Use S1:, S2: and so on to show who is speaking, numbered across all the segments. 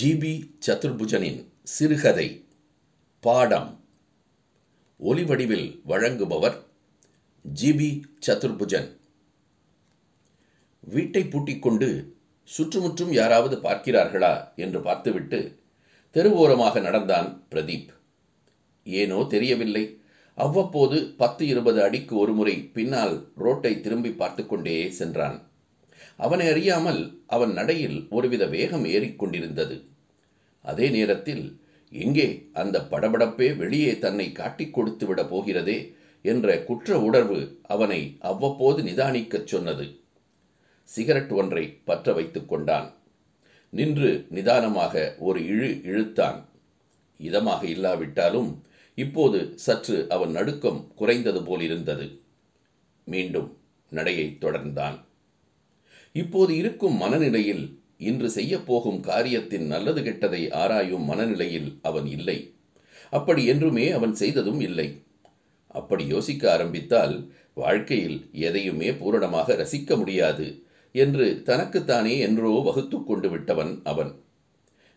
S1: GB சதுர்புஜனின் சிறுகதை பாடம். ஒலிவடிவில் வழங்குபவர் ஜிபி சதுர்புஜன். வீட்டை பூட்டிக்கொண்டு சுற்றுமுற்றும் யாராவது பார்க்கிறார்களா என்று பார்த்துவிட்டு தெருவோரமாக நடந்தான் பிரதீப். ஏனோ தெரியவில்லை. அவ்வப்போது பத்து இருபது அடிக்கு ஒருமுறை பின்னால் ரோட்டை திரும்பி பார்த்து கொண்டே சென்றான். அவனை அறியாமல் அவன் நடையில் ஒருவித வேகம் ஏறிக்கொண்டிருந்தது. அதே நேரத்தில் எங்கே அந்த படபடப்பே வெளியே தன்னை காட்டிக் கொடுத்து விட போகிறதே? என்ற குற்ற உணர்வு அவனை அவ்வப்போது நிதானிக்கச் சொன்னது. சிகரெட் ஒன்றை பற்ற வைத்துக் கொண்டான். நின்று நிதானமாக ஒரு இழு இழுத்தான். இதமாக இல்லாவிட்டாலும் இப்போது சற்று அவன் நடுக்கம் குறைந்தது போலிருந்தது. மீண்டும் நடையை தொடர்ந்தான். இப்போது இருக்கும் மனநிலையில் இன்று செய்யப்போகும் காரியத்தின் நல்லது கெட்டதை ஆராயும் மனநிலையில் அவன் இல்லை. அப்படி என்றுமே அவன் செய்ததும் இல்லை. அப்படி யோசிக்க ஆரம்பித்தால் வாழ்க்கையில் எதையுமே பூரணமாக ரசிக்க முடியாது என்று தனக்குத்தானே என்றோ வகுத்து கொண்டு விட்டவன் அவன்.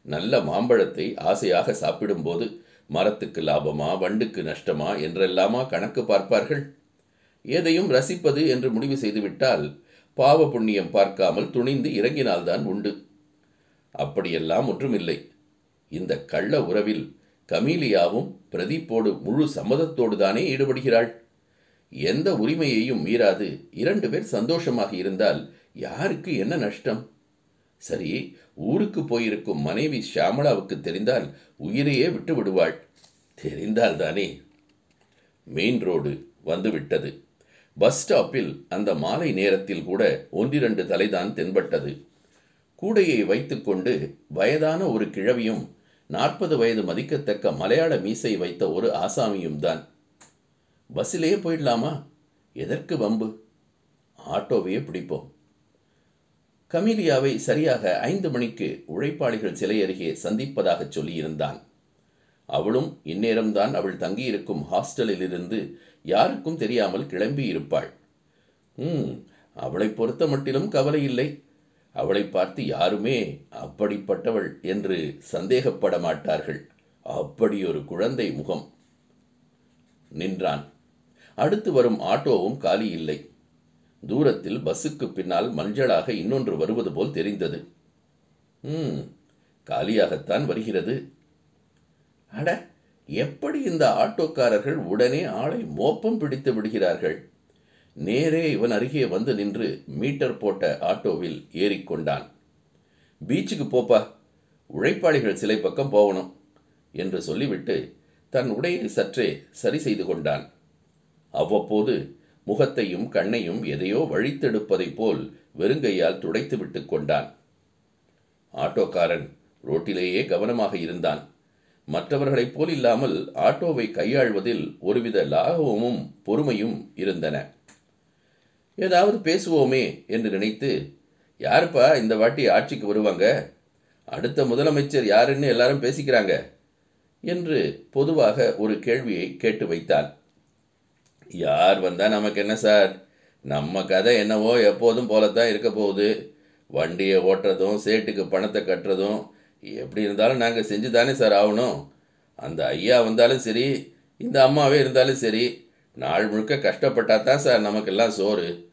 S1: நல்ல மாம்பழத்தை ஆசையாக சாப்பிடும்போது மரத்துக்கு லாபமா வண்டுக்கு நஷ்டமா என்றெல்லாமா கணக்கு பார்ப்பார்கள். எதையும் ரசிப்பது என்று முடிவு செய்துவிட்டால் பாவ புண்ணியம் பார்க்காமல் துணிந்து இறங்கினால்தான் உண்டு. அப்படியெல்லாம் ஒன்றுமில்லை. இந்த கள்ள உறவில் கமீலியாவும் பிரதீப்போடு முழு சம்மதத்தோடு தானே ஈடுபடுகிறாள்? எந்த உரிமையையும் மீறாது. இரண்டு பேர் சந்தோஷமாக இருந்தால் யாருக்கு என்ன நஷ்டம்? சரி ஊருக்கு போயிருக்கும் மனைவி ஷியாமளாவுக்கு தெரிந்தால் உயிரையே விட்டு விடுவாள் தெரிந்தால் தானே மெயின் ரோடு வந்துவிட்டது. பஸ் ஸ்டாப்பில் அந்த மாலை நேரத்தில் கூட ஒன்றிரண்டு தலைதான் தென்பட்டது. கூடையை வைத்துக்கொண்டு வயதான ஒரு கிழவியும் நாற்பது வயது மதிக்கத்தக்க மலையாள மீசை வைத்த ஒரு ஆசாமியும் தான். பஸ்ஸிலேயே போயிடலாமா? எதற்கு வம்பு? ஆட்டோவையே பிடிப்போம். கமீலியாவை சரியாக ஐந்து மணிக்கு உழைப்பாளிகள் சிலை அருகே சந்திப்பதாக சொல்லியிருந்தான். அவளும் இந்நேரம்தான் அவள் தங்கியிருக்கும் ஹாஸ்டலிலிருந்து யாருக்கும் தெரியாமல் கிளம்பி இருப்பாள். ம் அவளை பொறுத்த மட்டிலும் கவலை இல்லை. அவளை பார்த்து யாருமே அப்படிப்பட்டவள் என்று சந்தேகப்பட மாட்டார்கள். அப்படி ஒரு குழந்தை முகம். நின்றான். அடுத்து வரும் ஆட்டோவும் காலி இல்லை. தூரத்தில் பஸ்ஸுக்கு பின்னால் மஞ்சளாக இன்னொன்று வருவது போல் தெரிந்தது. ம் காலியாகத்தான் வருகிறது. அட எப்படி இந்த ஆட்டோக்காரர்கள் உடனே ஆளை மோப்பம் பிடித்து விடுகிறார்கள்? நேரே இவன் அருகே வந்து நின்று மீட்டர் போட்ட ஆட்டோவில் ஏறிக்கொண்டான் பீச்சுக்கு போப்பா உழைப்பாளிகள் சிலை பக்கம் போகணும் என்று சொல்லிவிட்டு தன் உடையை சற்றே சரி செய்து கொண்டான். அவ்வப்போது முகத்தையும் கண்ணையும் எதையோ வழித்தெடுப்பதைப் போல் வெறுங்கையால் துடைத்து விட்டு கொண்டான். ஆட்டோக்காரன் ரோட்டிலேயே கவனமாக இருந்தான். மற்றவர்களைப் போல் இல்லாமல் ஆட்டோவை கையாள்வதில் ஒருவித லாகவமும் பொறுமையும் இருந்தன. ஏதாவது பேசுவோமே என்று நினைத்து யாருப்பா இந்த வாட்டி ஆட்சிக்கு வருவாங்க? அடுத்த முதலமைச்சர் யாருன்னு எல்லாரும் பேசிக்கிறாங்க? என்று பொதுவாக ஒரு கேள்வியை கேட்டு வைத்தான் யார் வந்தா நமக்கு என்ன சார்? நம்ம கதை என்னவோ எப்போதும் போலத்தான் இருக்க போகுது. வண்டியை ஓட்டுறதும் சேட்டுக்கு பணத்தை கட்டுறதும் எப்படி இருந்தாலும் நாங்கள் செஞ்சு தானே சார் ஆகணும். அந்த ஐயா வந்தாலும் சரி இந்த அம்மாவே இருந்தாலும் சரி நாள் முழுக்க கஷ்டப்பட்டா தான் சார் நமக்கெல்லாம் சோறு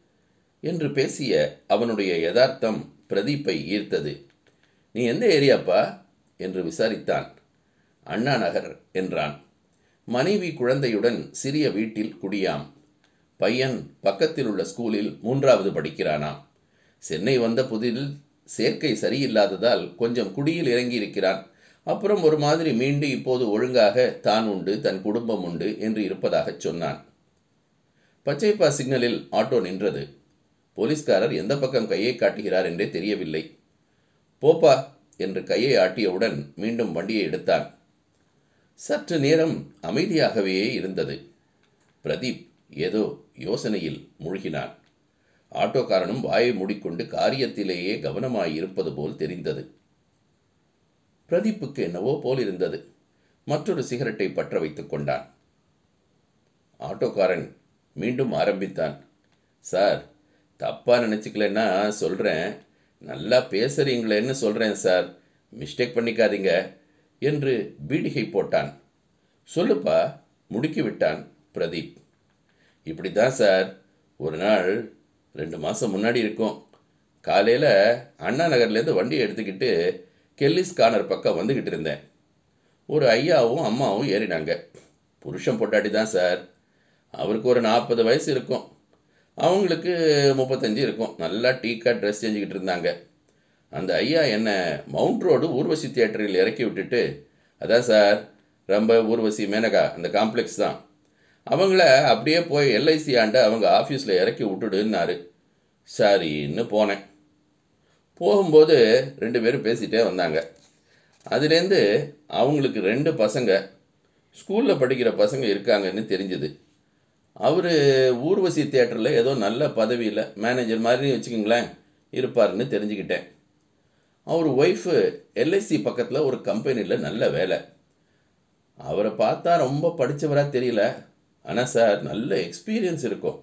S1: என்று பேசிய அவனுடைய யதார்த்தம் பிரதீப்பை ஈர்த்தது. நீ எந்த ஏரியாப்பா? என்று விசாரித்தான். அண்ணா நகர் என்றான். மனைவி குழந்தையுடன் சிறிய வீட்டில் குடியாம். பையன் பக்கத்தில் உள்ள ஸ்கூலில் மூன்றாவது படிக்கிறானாம். சென்னை வந்த புதிதில் சேர்க்கை சரியில்லாததால் கொஞ்சம் குடியில் இறங்கியிருக்கிறான். அப்புறம் ஒரு மாதிரி மீண்டு இப்போது ஒழுங்காக தான் உண்டு தன் குடும்பம் உண்டு என்று இருப்பதாகச் சொன்னான். பச்சைப்பா சிக்னலில் ஆட்டோ நின்றது. போலீஸ்காரர் எந்த பக்கம் கையை காட்டுகிறார் என்றே தெரியவில்லை. போப்பா என்று கையை ஆட்டியவுடன் மீண்டும் வண்டியை எடுத்தான். சற்று நேரம் அமைதியாகவே இருந்தது. பிரதீப் ஏதோ யோசனையில் மூழ்கினான். ஆட்டோக்காரனும் வாயை மூடிக்கொண்டு காரியத்திலேயே கவனமாயிருப்பது போல் தெரிந்தது. பிரதீப்புக்கு என்னவோ போல் இருந்தது. மற்றொரு சிகரெட்டை பற்ற வைத்துக் கொண்டான். ஆட்டோக்காரன் மீண்டும் ஆரம்பித்தான். சார் தப்பாக நினச்சிக்கலன்னா சொல்கிறேன் நல்லா பேசுகிறீங்களேன்னு சொல்கிறேன் சார். மிஸ்டேக் பண்ணிக்காதீங்க என்று பீடிகை போட்டான். சொல்லுப்பா முடுக்கி விட்டான் பிரதீப். இப்படி தான் சார். ஒரு நாள் ரெண்டு மாதம் முன்னாடி இருக்கும். காலையில் அண்ணா நகர்லேருந்து வண்டியை எடுத்துக்கிட்டு கெல்லிஸ் கார்னர் பக்கம் வந்துக்கிட்டு இருந்தேன். ஒரு ஐயாவும் அம்மாவும் ஏறினாங்க. புருஷன் பொட்டாட்டி தான் சார். அவருக்கு ஒரு நாற்பது வயசு இருக்கும். அவங்களுக்கு முப்பத்தஞ்சு இருக்கும். நல்லா டீக்கா ட்ரெஸ் செஞ்சுக்கிட்டு இருந்தாங்க. அந்த ஐயா என்னை மவுண்ட் ரோடு ஊர்வசி தியேட்டரில் இறக்கி விட்டுட்டு அதான் சார் ரொம்ப ஊர்வசி மேனகா அந்த காம்ப்ளெக்ஸ் தான். அவங்கள அப்படியே போய் எல்ஐசி ஆண்ட அவங்க ஆஃபீஸில் இறக்கி விட்டுடுன்னாரு. சரின்னு போனேன். போகும்போது ரெண்டு பேரும் பேசிகிட்டே வந்தாங்க. அதுலேருந்து அவங்களுக்கு ரெண்டு பசங்க ஸ்கூலில் படிக்கிற பசங்க இருக்காங்கன்னு தெரிஞ்சுது. அவர் ஊர்வசி தேட்டரில் ஏதோ நல்ல பதவியில் மேனேஜர் மாதிரி வச்சுக்கோங்களேன் இருப்பாருன்னு தெரிஞ்சுக்கிட்டேன். அவர் ஒய்ஃபு எல்ஐசி பக்கத்தில் ஒரு கம்பெனியில் நல்ல வேலை. அவரை பார்த்தா ரொம்ப படித்தவராக தெரியல. ஆனால் சார் நல்ல எக்ஸ்பீரியன்ஸ் இருக்கும்.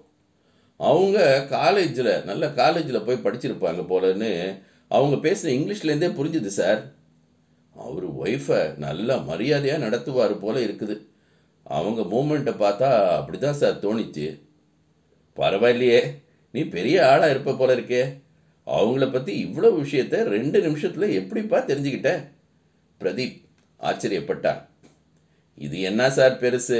S1: அவங்க காலேஜில் நல்ல காலேஜில் போய் படிச்சிருப்பாங்க போலன்னு அவங்க பேசுகிற இங்கிலீஷ்லேருந்தே புரிஞ்சுது சார். அவர் ஒய்ஃபை நல்ல மரியாதையாக நடத்துவார் போல இருக்குது. அவங்க மூமெண்ட்டை பார்த்தா அப்படி தான் சார் தோணிச்சு. பரவாயில்லையே நீ பெரிய ஆளாக இருப்ப போல இருக்கே. அவங்கள பற்றி இவ்வளோ விஷயத்த ரெண்டு நிமிஷத்தில் எப்படிப்பா தெரிஞ்சுக்கிட்ட? பிரதீப் ஆச்சரியப்பட்டான். இது என்ன சார் பெருசு?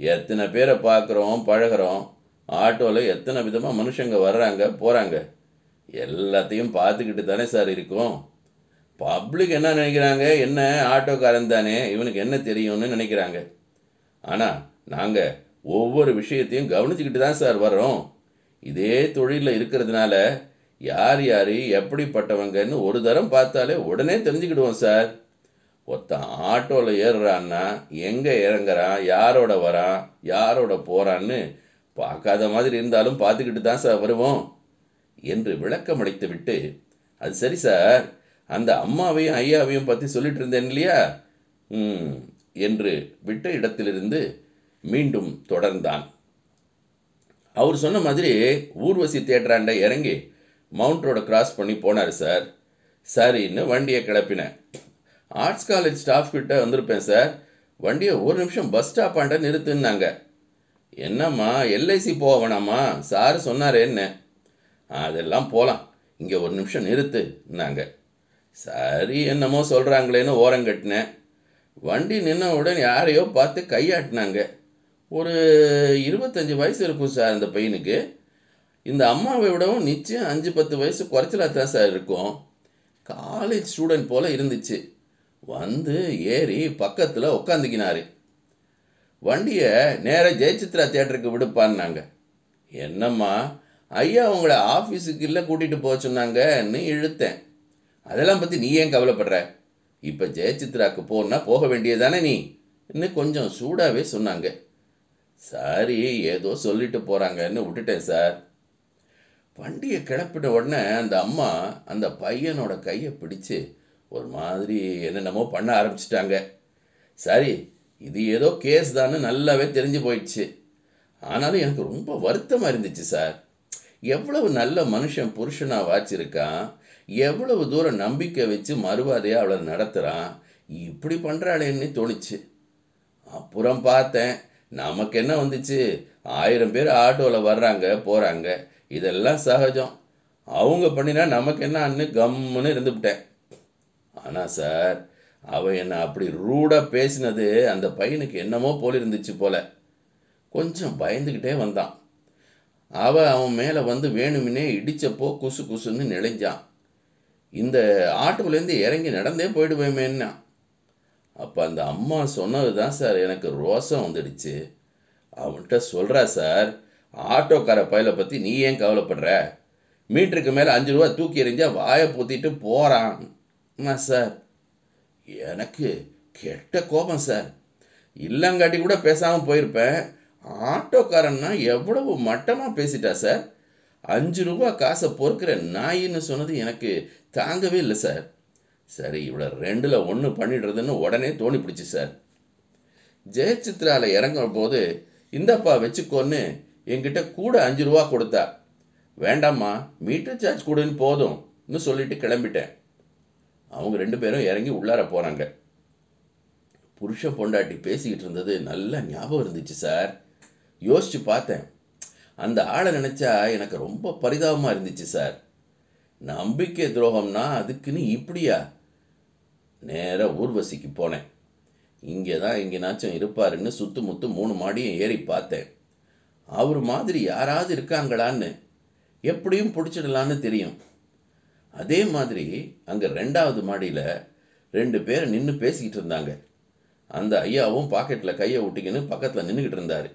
S1: எத்தனை பேரை பார்க்குறோம் பழகுறோம் ஆட்டோவில் எத்தனை விதமாக மனுஷங்க வர்றாங்க போகிறாங்க எல்லாத்தையும் பார்த்துக்கிட்டு தானே சார் இருக்கும். பப்ளிக் என்ன நினைக்கிறாங்க? என்ன? ஆட்டோக்காரன் தானே இவனுக்கு என்ன தெரியும்னு நினைக்கிறாங்க. ஆனால் நாங்கள் ஒவ்வொரு விஷயத்தையும் கவனிச்சுக்கிட்டு தான் சார் வர்றோம். இதே தொழிலில் இருக்கிறதுனால யார் யார் எப்படிப்பட்டவங்கன்னு ஒரு தரம் பார்த்தாலே உடனே தெரிஞ்சுக்கிடுவோம் சார். ஒருத்தன் ஆட்டோவில் ஏறுறான்னா எங்கே இறங்குறான் யாரோட வரான் யாரோட போகிறான்னு பார்க்காத மாதிரி இருந்தாலும் பார்த்துக்கிட்டு தான் சார் வருவோம் என்று விளக்கம் அளித்து விட்டு அது சரி சார் அந்த அம்மாவையும் ஐயாவையும் பற்றி சொல்லிட்டு இருந்தேன் இல்லையா? ம் என்று விட்ட இடத்திலிருந்து மீண்டும் தொடர்ந்தான். அவர் சொன்ன மாதிரி ஊர்வசி தேட்டராண்ட இறங்கி மவுண்ட் ரோடை கிராஸ் பண்ணி போனார் சார். சரின்னு வண்டியை கிளப்பினேன். ஆர்ட்ஸ் காலேஜ் ஸ்டாஃப் கிட்ட வந்திருப்பேன் சார். வண்டியை ஒரு நிமிஷம் பஸ் ஸ்டாப்பாண்ட நிறுத்துன்னாங்க. என்னம்மா எல்ஐசி போக வேணாமா? சார் சொன்னார் என்ன? அதெல்லாம் போகலாம் இங்கே ஒரு நிமிஷம் நிறுத்துன்னாங்க. சரி என்னமோ சொல்கிறாங்களேன்னு ஓரம் கட்டினேன். வண்டி நின்ன உடனே யாரையோ பார்த்து கையாட்டினாங்க. ஒரு இருபத்தஞ்சி வயசு இருக்கும் சார் அந்த பையனுக்கு. இந்த அம்மாவை விடவும் நிச்சயம் அஞ்சு பத்து வயசு குறைச்சலாக தான் சார் இருக்கும். காலேஜ் ஸ்டூடெண்ட் போல் இருந்துச்சு. வந்து ஏறி பக்கத்தில் உக்காந்துக்கினாரு. வண்டியை நேராக ஜெயசித்ரா தேட்டருக்கு விடுப்பான்னாங்க. என்னம்மா ஐயா உங்களை ஆஃபீஸுக்கு இல்லை கூட்டிகிட்டு போக சொன்னாங்கன்னு இழுத்தேன். அதெல்லாம் பற்றி நீ ஏன் கவலைப்படுற? இப்போ ஜெயசித்ராக்கு போனா போக வேண்டியதானே நீ? இன்னும் கொஞ்சம் சூடாகவே சொன்னாங்க. சரி ஏதோ சொல்லிட்டு போகிறாங்கன்னு விட்டுட்டேன் சார். வண்டியை கிளப்பிட்ட உடனே அந்த அம்மா அந்த பையனோட கையை பிடிச்சு ஒரு மாதிரி என்னென்னமோ பண்ண ஆரம்பிச்சிட்டாங்க. சரி இது ஏதோ கேஸ் தான்னு நல்லாவே தெரிஞ்சு போயிடுச்சு. ஆனாலும் எனக்கு ரொம்ப வருத்தமாக இருந்துச்சு சார். எவ்வளவு நல்ல மனுஷன் புருஷனாக வாச்சிருக்கான் எவ்வளவு தூரம் நம்பிக்கை வச்சு மறுவாதையாக அவளை நடத்துகிறான் இப்படி பண்ணுறாளேன்னு தோணுச்சு. அப்புறம் பார்த்தேன் நமக்கு என்ன வந்துச்சு? ஆயிரம் பேர் ஆட்டோவில் வர்றாங்க போகிறாங்க இதெல்லாம் சகஜம். அவங்க பண்ணினா நமக்கு என்னன்னு கம்முன்னு இருந்துவிட்டேன் ஆனால் சார் அவன் என்னை அப்படி ரூடாக பேசினது அந்த பையனுக்கு என்னமோ போல இருந்துச்சு போல. கொஞ்சம் பயந்துக்கிட்டே வந்தான். அவன் அவன் மேலே வந்து வேணுமினே இடித்தப்போ குசு குசுன்னு நெளிஞ்சான். இந்த ஆட்டோலேருந்து இறங்கி நடந்தே போயிடுவேமேன்னா அப்போ அந்த அம்மா சொன்னது தான் சார் எனக்கு ரோசம் வந்துடுச்சு. அவன்கிட்ட சொல்கிறா சார் ஆட்டோக்கார பயலை பற்றி நீ ஏன் கவலைப்படுற? மீட்டருக்கு மேலே அஞ்சு ரூபா தூக்கி எறிஞ்சா வாயை பூத்திட்டு போகிறான் சார். எனக்கு கெட்ட கோபம் சார். இல்லங்காட்டி கூட பேசாமல் போயிருப்பேன். ஆட்டோக்காரன்னா எவ்வளவு மட்டமாக பேசிட்டா சார்? அஞ்சு ரூபா காசை பொறுக்கிற நாயின்னு சொன்னது எனக்கு தாங்கவே இல்லை சார். சரி இவ்வளோ ரெண்டில் ஒன்று பண்ணிடுறதுன்னு உடனே தோணி பிடிச்சி சார். ஜெயசித்ராவில் இறங்குற போது இந்தப்பா வச்சுக்கோன்னு என்கிட்ட கூட அஞ்சு ரூபா கொடுத்தா. வேண்டாம்மா மீட்டர் சார்ஜ் கொடுன்னு போதும்னு சொல்லிட்டு கிளம்பிட்டேன். அவங்க ரெண்டு பேரும் இறங்கி உள்ளார போகிறாங்க புருஷ பொண்டாட்டி பேசிக்கிட்டு இருந்தது நல்லா ஞாபகம் இருந்துச்சு சார். யோசிச்சு பார்த்தேன். அந்த ஆளை நினச்சா எனக்கு ரொம்ப பரிதாபமாக இருந்துச்சு சார். நம்பிக்கை துரோகம்னா அதுக்குன்னு இப்படியா? நேராக ஊர்வசிக்கு போனேன். இங்கே தான் எங்கேனாச்சும் இருப்பாருன்னு சுத்து முத்து மூணு மாடியும் ஏறி பார்த்தேன். அவர் மாதிரி யாராவது இருக்காங்களான்னு எப்படியும் பிடிச்சிடலான்னு தெரியும். அதே மாதிரி அங்கே ரெண்டாவது மாடியில் ரெண்டு பேர் நின்று பேசிக்கிட்டு இருந்தாங்க. அந்த ஐயாவும் பாக்கெட்டில் கையை விட்டிக்கின்னு பக்கத்தில் நின்றுக்கிட்டு இருந்தார்.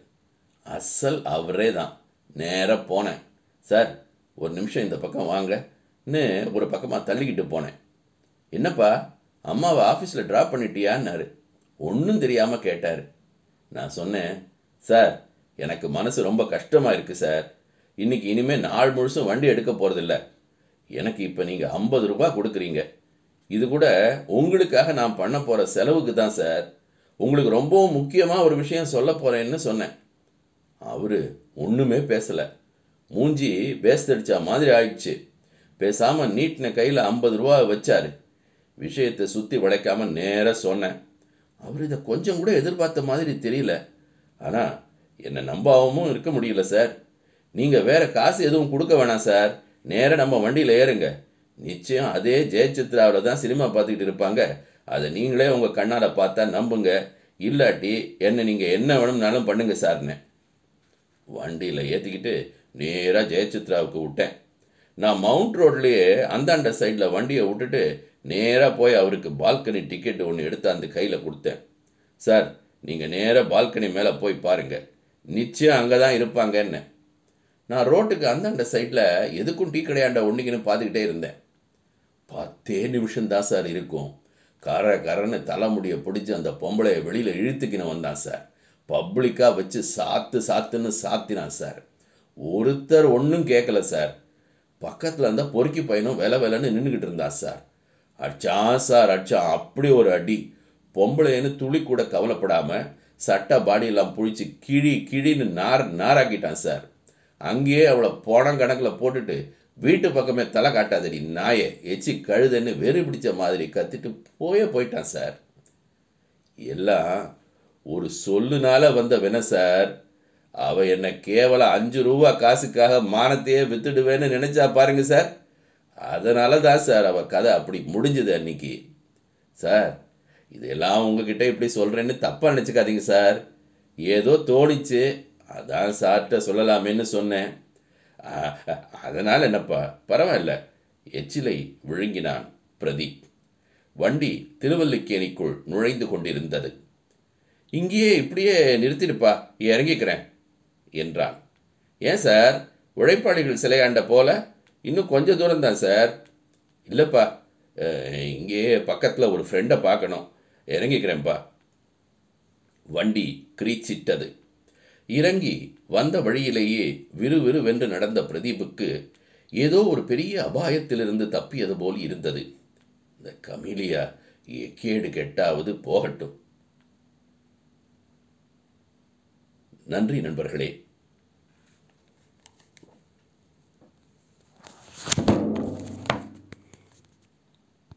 S1: அசல் அவரே தான். நேராக போனேன். சார் ஒரு நிமிஷம் இந்த பக்கம் வாங்கன்னு ஒரு பக்கமாக தள்ளிக்கிட்டு போனேன். என்னப்பா அம்மாவை ஆஃபீஸில் ட்ராப் பண்ணிட்டியான்னாரு. ஒன்றும் தெரியாமல் கேட்டார். நான் சொன்னேன் சார் எனக்கு மனசு ரொம்ப கஷ்டமாக இருக்குது சார். இன்றைக்கி இனிமேல் நாள் முழுசும் வண்டி எடுக்க போகிறதில்ல எனக்கு இப்போ நீங்கள் ஐம்பது ரூபா கொடுக்குறீங்க. இது கூட உங்களுக்காக நான் பண்ண போகிற செலவுக்கு தான் சார். உங்களுக்கு ரொம்பவும் முக்கியமாக ஒரு விஷயம் சொல்ல போகிறேன்னு சொன்னேன். அவர் ஒன்றுமே பேசலை. மூஞ்சி பேஸ்தடிச்சா மாதிரி ஆயிடுச்சு. பேசாமல் நீட்டின கையில் ஐம்பது ரூபா வச்சார். விஷயத்தை சுற்றி வளைக்காம நேராக சொன்னேன். அவர் இதை கொஞ்சம் கூட எதிர்பார்த்த மாதிரி தெரியல. ஆனால் என்னை நம்பாவும் இருக்க முடியல சார். நீங்கள் வேறு காசு எதுவும் கொடுக்க வேணாம் சார். நேராக நம்ம வண்டியில் ஏறுங்க. நிச்சயம் அதே ஜெயசித்ராவில் தான் சினிமா பார்த்துக்கிட்டு இருப்பாங்க. அதை நீங்களே உங்கள் கண்ணால் பார்த்தா நம்புங்க. இல்லாட்டி என்ன நீங்கள் என்ன வேணும்னாலும் பண்ணுங்க சார்னு. வண்டியில் ஏற்றிக்கிட்டு நேராக ஜெயசித்ராவுக்கு விட்டேன். நான் மவுண்ட் ரோட்லேயே அந்தாண்ட சைடில் வண்டியை விட்டுட்டு நேராக போய் அவருக்கு பால்கனி டிக்கெட் ஒன்று எடுத்து அந்த கையில் கொடுத்தேன். சார் நீங்கள் நேராக பால்கனி மேலே போய் பாருங்கள் நிச்சயம் அங்கே தான் இருப்பாங்கன்னு. நான் ரோட்டுக்கு அந்தாண்ட சைட்டில் எதுக்கும் டீ கடையாண்ட ஒன்றுக்குன்னு பார்த்துக்கிட்டே இருந்தேன். பத்தே நிமிஷம்தான் சார் இருக்கும். கர கரன்னு தலைமுடியை பிடிச்சி அந்த பொம்பளையை வெளியில் இழுத்துக்கின்னு வந்தான் சார். பப்ளிக்காக வச்சு சாத்து சாத்துன்னு சாத்தினான் சார். ஒருத்தர் ஒன்றும் கேட்கல சார். பக்கத்தில் இருந்தால் பொறுக்கி பையனும் வில வெலன்னு நின்றுக்கிட்டு இருந்தான் சார். அடிச்சான் சார் அடிச்சான் அப்படி ஒரு அடி. பொம்பளைன்னு துளி கூட கவலைப்படாமல் சட்டை பாடியெல்லாம் புழிச்சு கிழி கிழின்னு நார் நாராக்கிட்டான் சார். அங்கேயே அவளை போனம் கணக்கில் போட்டுட்டு வீட்டு பக்கமே தலை காட்டாதடி நாயை எச்சி கழுதுன்னு வெறி பிடிச்ச மாதிரி கத்திட்டு போயே போயிட்டான் சார். எல்லாம் ஒரு சொல்லுனால வந்த வின சார். அவ என்னை கேவலம் அஞ்சு ரூபா காசுக்காக மானத்தையே வித்துடுவேன்னு நினைச்சா பாருங்க சார். அதனால தான் சார் அவ கதை அப்படி முடிஞ்சது அன்னைக்கு. சார் இதெல்லாம் உங்ககிட்ட இப்படி சொல்கிறேன்னு தப்பாக நினச்சிக்காதீங்க சார். ஏதோ தோணிச்சு அதான் சார்கிட்ட சொல்லலாமேன்னு சொன்னேன். அதனால் என்னப்பா பரவாயில்ல. எச்சிலை விழுங்கினான் பிரதீப் வண்டி திருவல்லிக்கேணிக்குள் நுழைந்து கொண்டிருந்தது. இங்கேயே இப்படியே நிறுத்திடுப்பா இறங்கிக்கிறேன் என்றான். ஏன் சார்? உழைப்பாளிகள் சிலையாண்ட போல? இன்னும் கொஞ்சம் தூரம் தான் சார். இல்லைப்பா இங்கேயே பக்கத்தில் ஒரு ஃப்ரெண்டை பார்க்கணும். இறங்கிக்கிறேன்ப்பா வண்டி கிரீச்சிட்டது. இறங்கி வந்த வழியிலேயே விறுவிறுவென்று நடந்த பிரதீபுக்கு ஏதோ ஒரு பெரிய அபாயத்திலிருந்து தப்பியது போல் இருந்தது. இந்த கமிலியா கேடு கெட்டாவது போகட்டும். நன்றி நண்பர்களே.